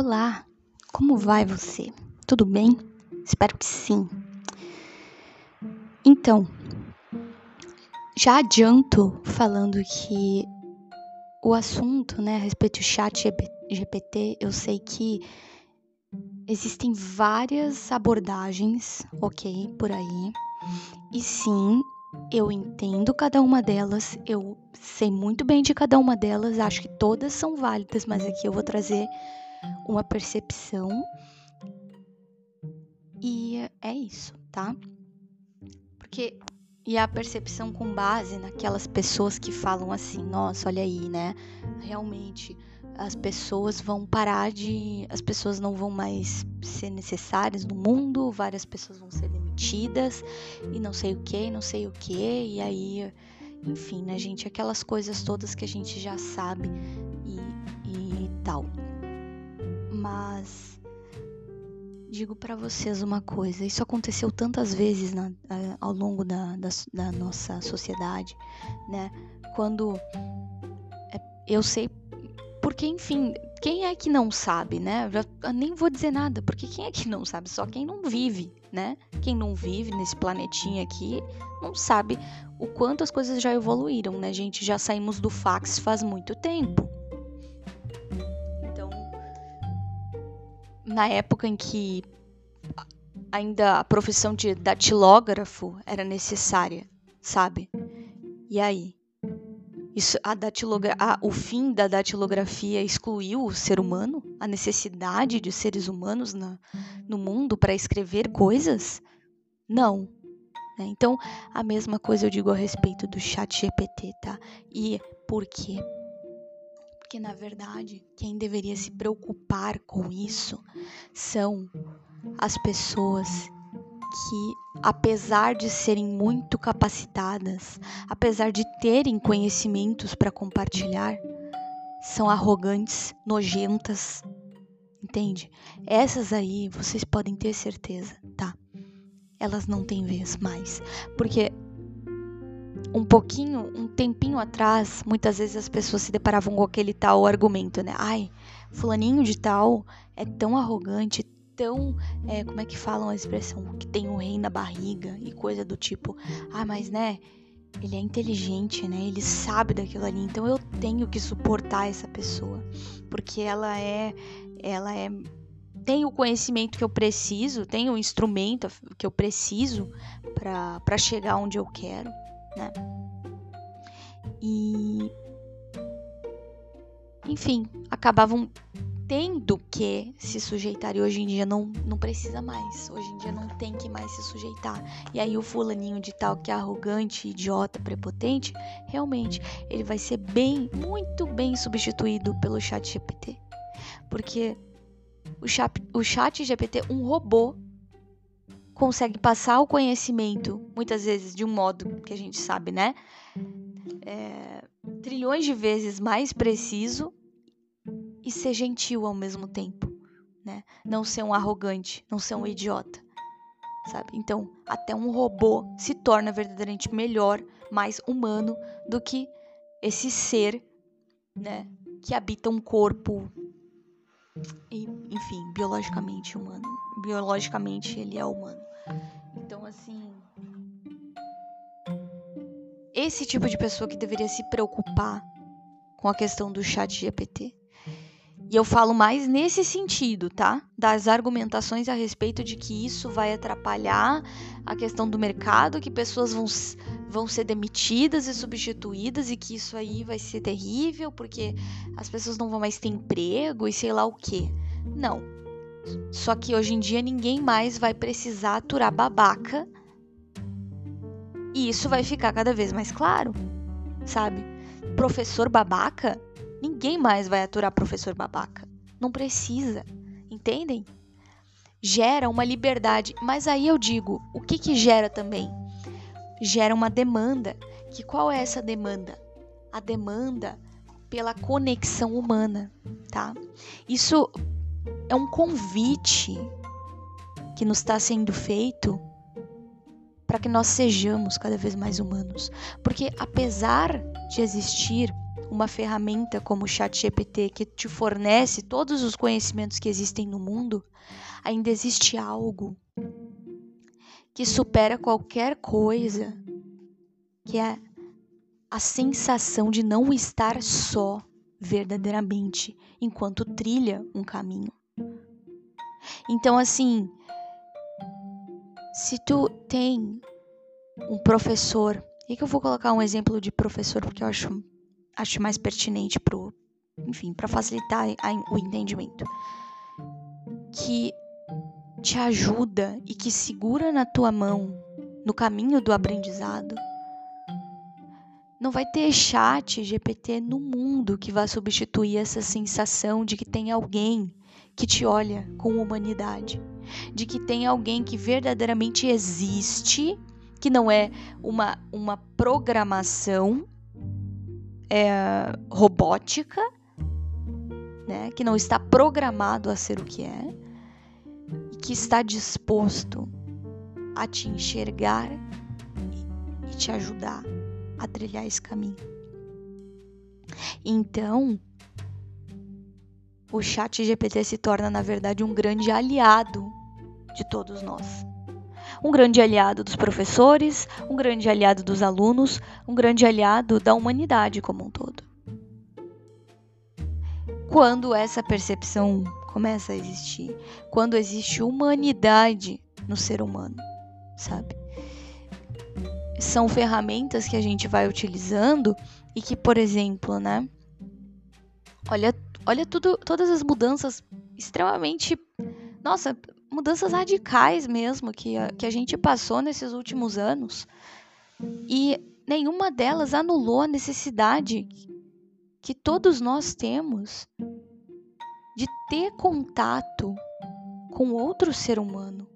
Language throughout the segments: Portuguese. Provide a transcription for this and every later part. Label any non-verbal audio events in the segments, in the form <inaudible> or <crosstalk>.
Olá, como vai você? Tudo bem? Espero que sim. Então, já adianto falando que o assunto, né, a respeito do chat GPT, eu sei que existem várias abordagens, ok, por aí. E sim, eu entendo cada uma delas, eu sei muito bem de cada uma delas, acho que todas são válidas, mas aqui eu vou trazer uma percepção. E é isso, tá? Porque e a percepção com base naquelas pessoas que falam assim, nossa, olha aí, né? Realmente as pessoas vão parar de. As pessoas não vão mais ser necessárias no mundo, várias pessoas vão ser demitidas e não sei o que, não sei o que, e aí, enfim, né, gente? Aquelas coisas todas que a gente já sabe Mas digo para vocês uma coisa: isso aconteceu tantas vezes na, ao longo da, da, da, nossa sociedade, né? Quando é, eu sei porque, enfim, quem é que não sabe, né? Eu nem vou dizer nada, porque quem é que não sabe? Só quem não vive, né? Quem não vive nesse planetinha aqui não sabe o quanto as coisas já evoluíram, né, gente? Já saímos do fax faz muito tempo. Na época em que ainda a profissão de datilógrafo era necessária, sabe? E aí? Isso, a datilogra a, o fim da datilografia excluiu o ser humano? A necessidade de seres humanos na, no mundo para escrever coisas? Não. Né? Então, a mesma coisa eu digo a respeito do chat GPT, tá? E por quê? Porque, na verdade, quem deveria se preocupar com isso são as pessoas que, apesar de serem muito capacitadas, apesar de terem conhecimentos para compartilhar, são arrogantes, nojentas, entende? Essas aí vocês podem ter certeza, tá? Elas não têm vez mais, porque um pouquinho, um tempinho atrás, muitas vezes as pessoas se deparavam com aquele tal argumento, né? Ai, fulaninho de tal é tão arrogante, tão, é, como é que falam a expressão, que tem um rei na barriga e coisa do tipo, ah, mas né, ele é inteligente, né? Ele sabe daquilo ali, então eu tenho que suportar essa pessoa, porque ela é, ela é tem o conhecimento que eu preciso, tem o instrumento que eu preciso para chegar onde eu quero, né? E enfim, acabavam tendo que se sujeitar e hoje em dia não, não precisa mais. Hoje em dia não tem que mais se sujeitar. E aí o fulaninho de tal que é arrogante, idiota, prepotente, realmente ele vai ser bem, muito bem substituído pelo chat GPT. Porque o chat, o chat GPT, um robô, consegue passar o conhecimento, muitas vezes de um modo que a gente sabe, né? É, trilhões de vezes mais preciso e ser gentil ao mesmo tempo, né? Não ser um arrogante, não ser um idiota, sabe? Então, até um robô se torna verdadeiramente melhor, mais humano do que esse ser, né, que habita um corpo enfim, biologicamente humano. Biologicamente ele é humano. Então, assim, esse tipo de pessoa que deveria se preocupar com a questão do chat GPT. E eu falo mais nesse sentido, tá? Das argumentações a respeito de que isso vai atrapalhar a questão do mercado, que pessoas vão, vão ser demitidas e substituídas e que isso aí vai ser terrível porque as pessoas não vão mais ter emprego e sei lá o quê. Não. Só que hoje em dia ninguém mais vai precisar aturar babaca. E isso vai ficar cada vez mais claro, sabe? Professor babaca Ninguém mais vai aturar professor babaca. Não precisa, entendem? Gera uma liberdade, mas aí eu digo, o que que gera também? Gera uma demanda. Que qual é essa demanda? A demanda pela conexão humana, tá? Isso é um convite que nos está sendo feito para que nós sejamos cada vez mais humanos. Porque apesar de existir uma ferramenta como o ChatGPT que te fornece todos os conhecimentos que existem no mundo, ainda existe algo que supera qualquer coisa, que é a sensação de não estar só verdadeiramente enquanto trilha um caminho. Então, assim, se tu tem um professor, e que eu vou colocar um exemplo de professor porque eu acho, acho mais pertinente pro, enfim, para facilitar a, o entendimento, que te ajuda e que segura na tua mão no caminho do aprendizado. Não vai ter chat GPT no mundo que vá substituir essa sensação de que tem alguém que te olha com humanidade, de que tem alguém que verdadeiramente existe, que não é uma, uma programação é, robótica, né, que não está programado a ser o que é, e que está disposto a te enxergar e te ajudar a trilhar esse caminho. Então, o chat GPT se torna, na verdade, um grande aliado de todos nós. Um grande aliado dos professores, um grande aliado dos alunos, um grande aliado da humanidade como um todo. Quando essa percepção começa a existir, quando existe humanidade no ser humano, sabe? São ferramentas que a gente vai utilizando e que, por exemplo, né? Olha Olha tudo, todas as mudanças extremamente, nossa, mudanças radicais mesmo que a, que a gente passou nesses últimos anos. E nenhuma delas anulou a necessidade que todos nós temos de ter contato com outro ser humano,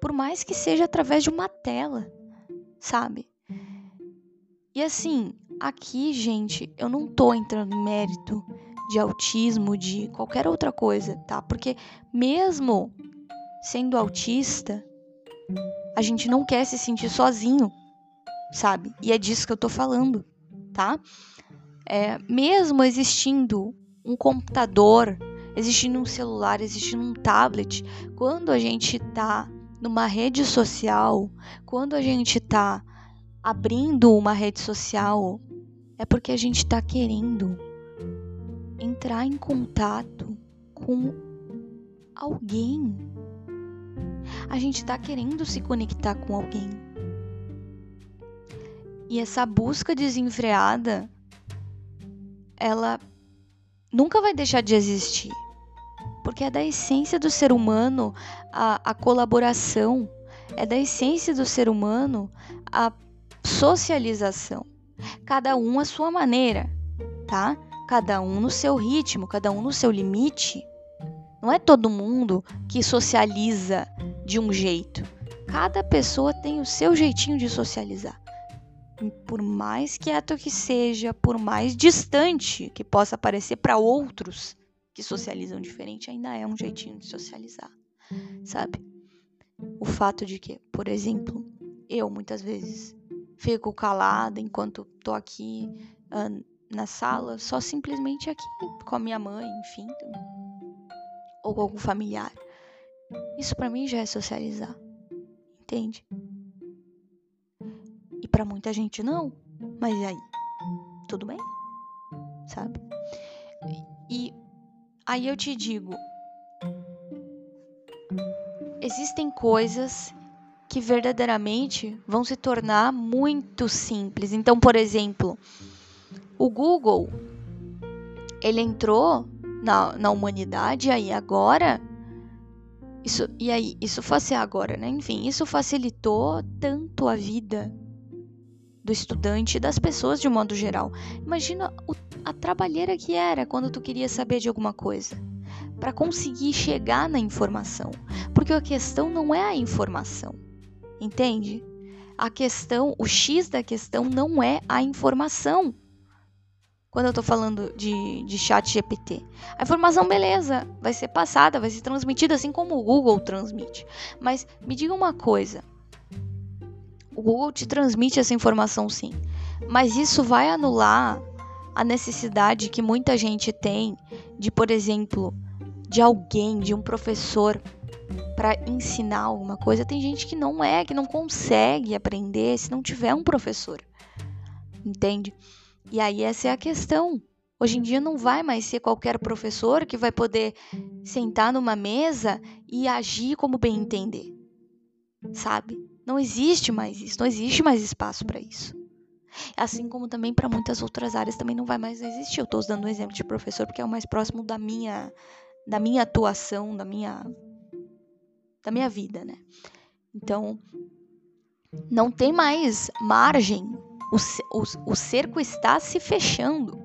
por mais que seja através de uma tela, sabe? E assim, aqui, gente, eu não tô entrando em mérito de autismo, de qualquer outra coisa, tá? Porque mesmo sendo autista, a gente não quer se sentir sozinho, sabe? E é disso que eu tô falando, tá? É, mesmo existindo um computador, existindo um celular, existindo um tablet, quando a gente tá numa rede social, quando a gente tá abrindo uma rede social, é porque a gente tá querendo entrar em contato com alguém. A gente está querendo se conectar com alguém. E essa busca desenfreada, ela nunca vai deixar de existir. Porque é da essência do ser humano a, a colaboração, é da essência do ser humano a socialização. Cada um à sua maneira, tá? Cada um no seu ritmo, cada um no seu limite. Não é todo mundo que socializa de um jeito. Cada pessoa tem o seu jeitinho de socializar. Por mais quieto que seja, por mais distante que possa parecer para outros que socializam diferente, ainda é um jeitinho de socializar, sabe? O fato de que, por exemplo, eu muitas vezes fico calada enquanto tô aqui uh, na sala, só simplesmente aqui com a minha mãe, enfim, ou com algum familiar. Isso para mim já é socializar, entende? E para muita gente não, mas e aí? Tudo bem? Sabe? E aí eu te digo, existem coisas que verdadeiramente vão se tornar muito simples. Então, por exemplo, o Google, ele entrou na, na humanidade aí agora. Isso, e aí, isso fosse agora, né? Enfim, isso facilitou tanto a vida do estudante e das pessoas de um modo geral. Imagina o, a trabalheira que era quando tu queria saber de alguma coisa para conseguir chegar na informação, porque a questão não é a informação, entende? A questão, o X da questão não é a informação quando eu estou falando de, de chat GPT. A informação, beleza, vai ser passada, vai ser transmitida assim como o Google transmite. Mas me diga uma coisa: o Google te transmite essa informação sim, mas isso vai anular a necessidade que muita gente tem de, por exemplo, de alguém, de um professor para ensinar alguma coisa. Tem gente que não é, que não consegue aprender se não tiver um professor. Entende? E aí essa é a questão. Hoje em dia não vai mais ser qualquer professor que vai poder sentar numa mesa e agir como bem entender. Sabe? Não existe mais isso, não existe mais espaço para isso. Assim como também para muitas outras áreas também não vai mais existir. Eu estou dando um exemplo de professor porque é o mais próximo da minha da minha atuação, da minha da minha vida, né? Então, não tem mais margem. O, o, o cerco está se fechando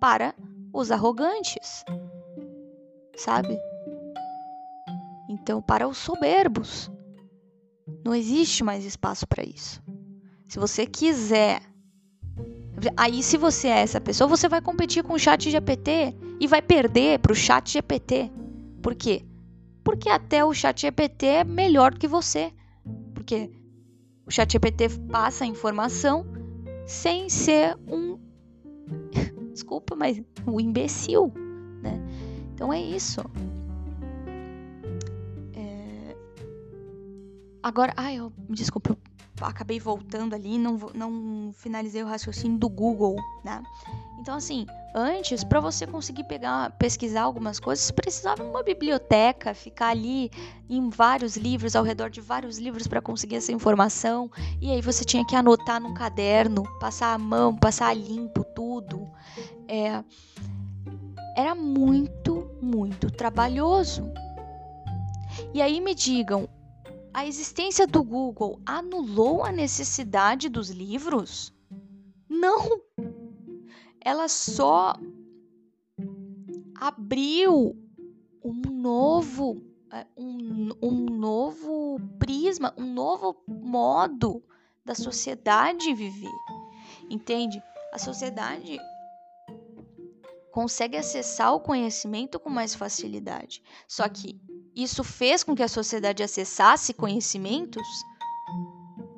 para os arrogantes, sabe? Então, para os soberbos, não existe mais espaço para isso. Se você quiser Aí, se você é essa pessoa, você vai competir com o chat GPT e vai perder para o chat GPT. Por quê? Porque até o chat GPT é melhor do que você. Porque o chat GPT passa a informação sem ser um. <laughs> Desculpa, mas um imbecil. Né? Então é isso. É... Agora, ai, eu, desculpa, eu acabei voltando ali, não, não finalizei o raciocínio do Google, né? Então, assim, antes, para você conseguir pegar, pesquisar algumas coisas, você precisava de uma biblioteca, ficar ali em vários livros, ao redor de vários livros para conseguir essa informação. E aí você tinha que anotar num caderno, passar a mão, passar a limpo tudo. É, era muito, muito trabalhoso. E aí me digam, a existência do Google anulou a necessidade dos livros? Não! Ela só abriu um novo é, um, um novo prisma, um novo modo da sociedade viver. Entende? A sociedade consegue acessar o conhecimento com mais facilidade. Só que isso fez com que a sociedade acessasse conhecimentos?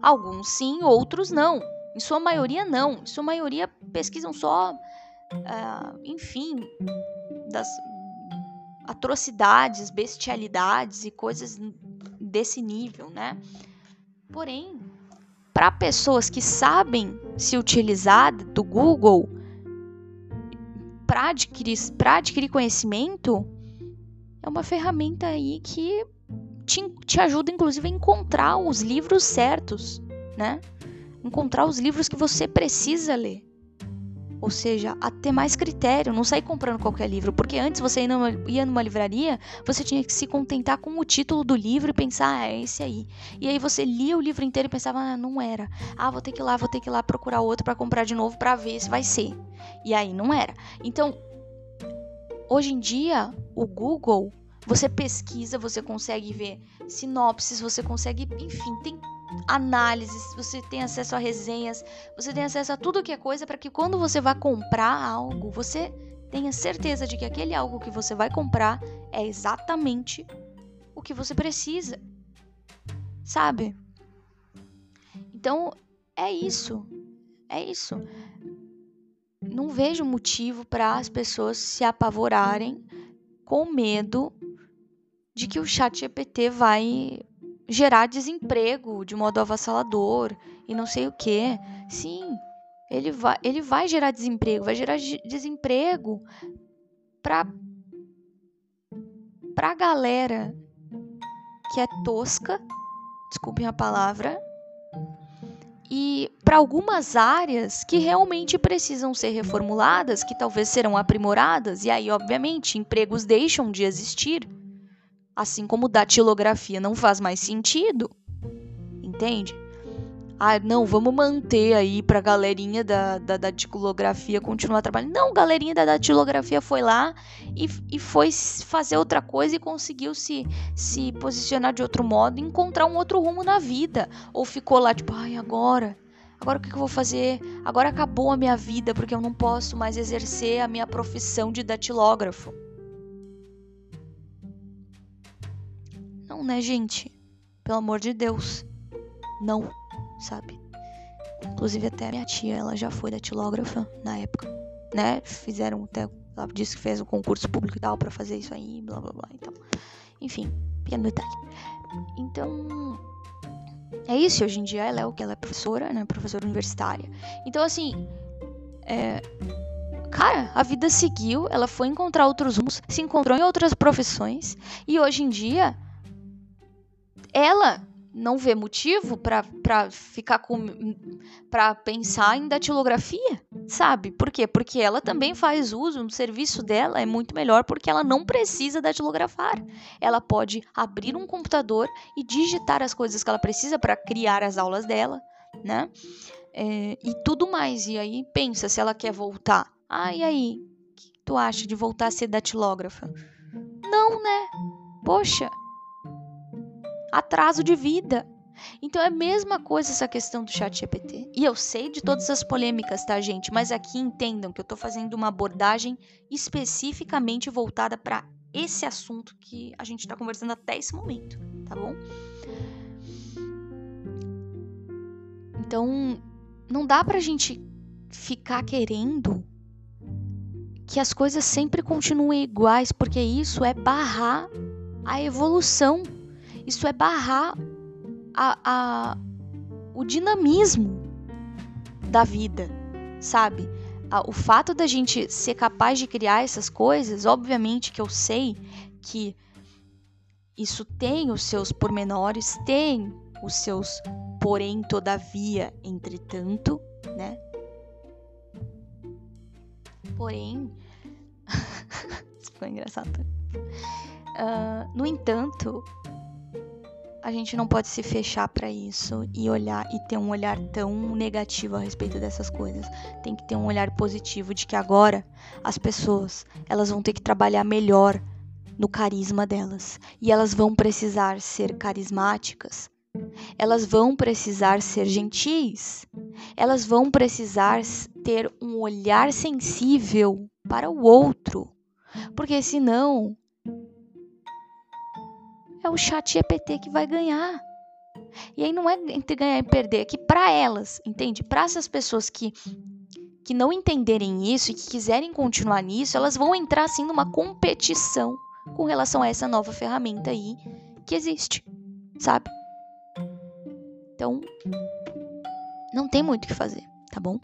Alguns sim, outros não. Em sua maioria, não. Em sua maioria, pesquisam só, uh, enfim, das atrocidades, bestialidades e coisas desse nível, né? Porém, para pessoas que sabem se utilizar do Google para adquirir, adquirir conhecimento, é uma ferramenta aí que te, te ajuda, inclusive, a encontrar os livros certos, né? Encontrar os livros que você precisa ler. Ou seja, a ter mais critério, não sair comprando qualquer livro, porque antes você ia numa, ia numa livraria, você tinha que se contentar com o título do livro e pensar, ah, é esse aí. E aí você lia o livro inteiro e pensava, ah, não era. Ah, vou ter que ir lá, vou ter que ir lá procurar outro para comprar de novo para ver se vai ser. E aí não era. Então, Hoje em dia, o Google, você pesquisa, você consegue ver sinopses, você consegue, enfim, tem análises, você tem acesso a resenhas, você tem acesso a tudo que é coisa para que quando você vai comprar algo, você tenha certeza de que aquele algo que você vai comprar é exatamente o que você precisa. Sabe? Então, é isso. É isso não vejo motivo para as pessoas se apavorarem com medo de que o chat GPT vai gerar desemprego de modo avassalador e não sei o que. Sim, ele vai, ele vai gerar desemprego, vai gerar desemprego para para galera que é tosca, desculpem a palavra, e para algumas áreas que realmente precisam ser reformuladas, que talvez serão aprimoradas, e aí, obviamente, empregos deixam de existir, assim como datilografia não faz mais sentido, entende? Ah, não, vamos manter aí pra galerinha da, da datilografia continuar trabalhando. Não, galerinha da datilografia foi lá e, e foi fazer outra coisa e conseguiu se, se posicionar de outro modo, encontrar um outro rumo na vida. Ou ficou lá, tipo, ai, agora? Agora o que eu vou fazer? Agora acabou a minha vida porque eu não posso mais exercer a minha profissão de datilógrafo. Não, né, gente? Pelo amor de Deus. Não sabe? Inclusive até minha tia, ela já foi datilógrafa na época. né? Fizeram até. Ela disse que fez um concurso público e tal pra fazer isso aí, blá blá blá. Então, enfim, pequeno detalhe. Então, é isso. Hoje em dia ela é o que? Ela é professora, né? Professora universitária. Então, assim, é, cara, a vida seguiu, ela foi encontrar outros rumos, se encontrou em outras profissões e hoje em dia ela não vê motivo para ficar com para pensar em datilografia, sabe? Por quê? Porque ela também faz uso, no serviço dela é muito melhor porque ela não precisa datilografar. Ela pode abrir um computador e digitar as coisas que ela precisa para criar as aulas dela, né? É, e tudo mais. E aí pensa se ela quer voltar. Ah, e aí? O que tu acha de voltar a ser datilógrafa? Não, né? Poxa, atraso de vida. Então é a mesma coisa essa questão do chat GPT. E eu sei de todas as polêmicas, tá, gente? Mas aqui entendam que eu tô fazendo uma abordagem especificamente voltada para esse assunto que a gente tá conversando até esse momento, tá bom? Então, não dá pra gente ficar querendo que as coisas sempre continuem iguais, porque isso é barrar a evolução isso é barrar a, a, o dinamismo da vida, sabe? O fato da gente ser capaz de criar essas coisas, obviamente que eu sei que isso tem os seus pormenores, tem os seus porém, todavia, entretanto, né? Porém, <laughs> isso foi engraçado. Uh, no entanto, a gente não pode se fechar para isso e olhar e ter um olhar tão negativo a respeito dessas coisas. Tem que ter um olhar positivo de que agora as pessoas, elas vão ter que trabalhar melhor no carisma delas e elas vão precisar ser carismáticas. Elas vão precisar ser gentis. Elas vão precisar ter um olhar sensível para o outro. Porque senão é o chat GPT que vai ganhar. E aí não é entre ganhar e perder, é que para elas, entende? Para essas pessoas que que não entenderem isso e que quiserem continuar nisso, elas vão entrar assim numa competição com relação a essa nova ferramenta aí que existe, sabe? Então, não tem muito o que fazer, tá bom?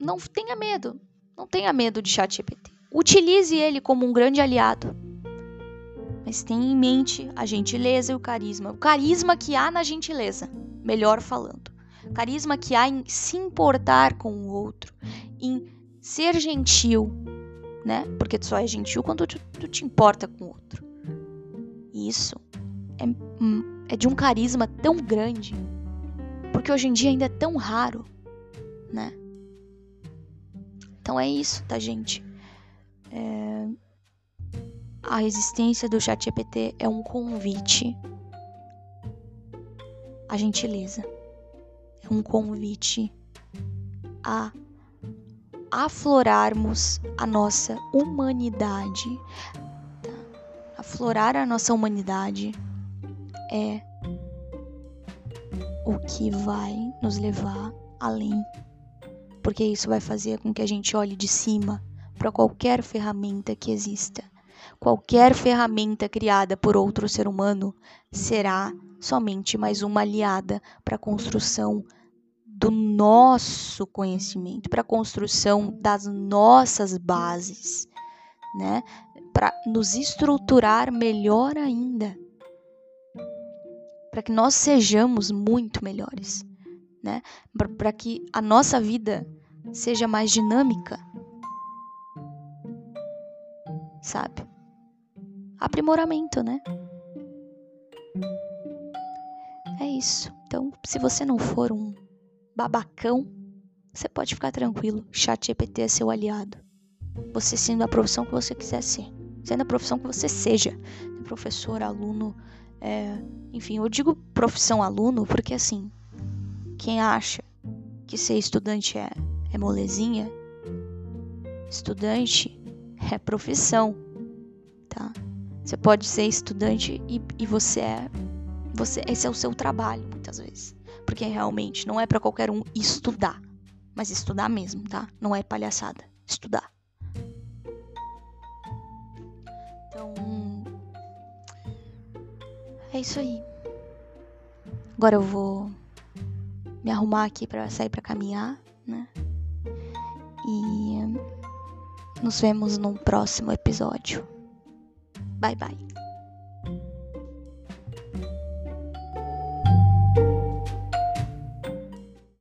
Não tenha medo, não tenha medo de chat GPT. Utilize ele como um grande aliado mas tenha em mente a gentileza e o carisma. O carisma que há na gentileza, melhor falando. Carisma que há em se importar com o outro, em ser gentil, né? Porque tu só é gentil quando tu, tu te importa com o outro. Isso é, hum, é de um carisma tão grande, porque hoje em dia ainda é tão raro, né? Então é isso, tá, gente? É, a existência do ChatGPT é um convite à gentileza. É um convite a aflorarmos a nossa humanidade. Aflorar a nossa humanidade é o que vai nos levar além. Porque isso vai fazer com que a gente olhe de cima para qualquer ferramenta que exista Qualquer ferramenta criada por outro ser humano será somente mais uma aliada para a construção do nosso conhecimento, para a construção das nossas bases, né? Para nos estruturar melhor ainda, para que nós sejamos muito melhores, né? Para que a nossa vida seja mais dinâmica, sabe? Aprimoramento, né? É isso. Então, se você não for um babacão, você pode ficar tranquilo. Chat GPT é seu aliado. Você sendo a profissão que você quiser ser. Sendo a profissão que você seja. Professor, aluno, é... enfim, eu digo profissão aluno porque assim, quem acha que ser estudante é, é molezinha, estudante é profissão? Você pode ser estudante e, e você é. Você, esse é o seu trabalho, muitas vezes. Porque realmente não é para qualquer um estudar. Mas estudar mesmo, tá? Não é palhaçada. Estudar. Então. É isso aí. Agora eu vou me arrumar aqui para sair para caminhar, né? E nos vemos num próximo episódio. Bye bye.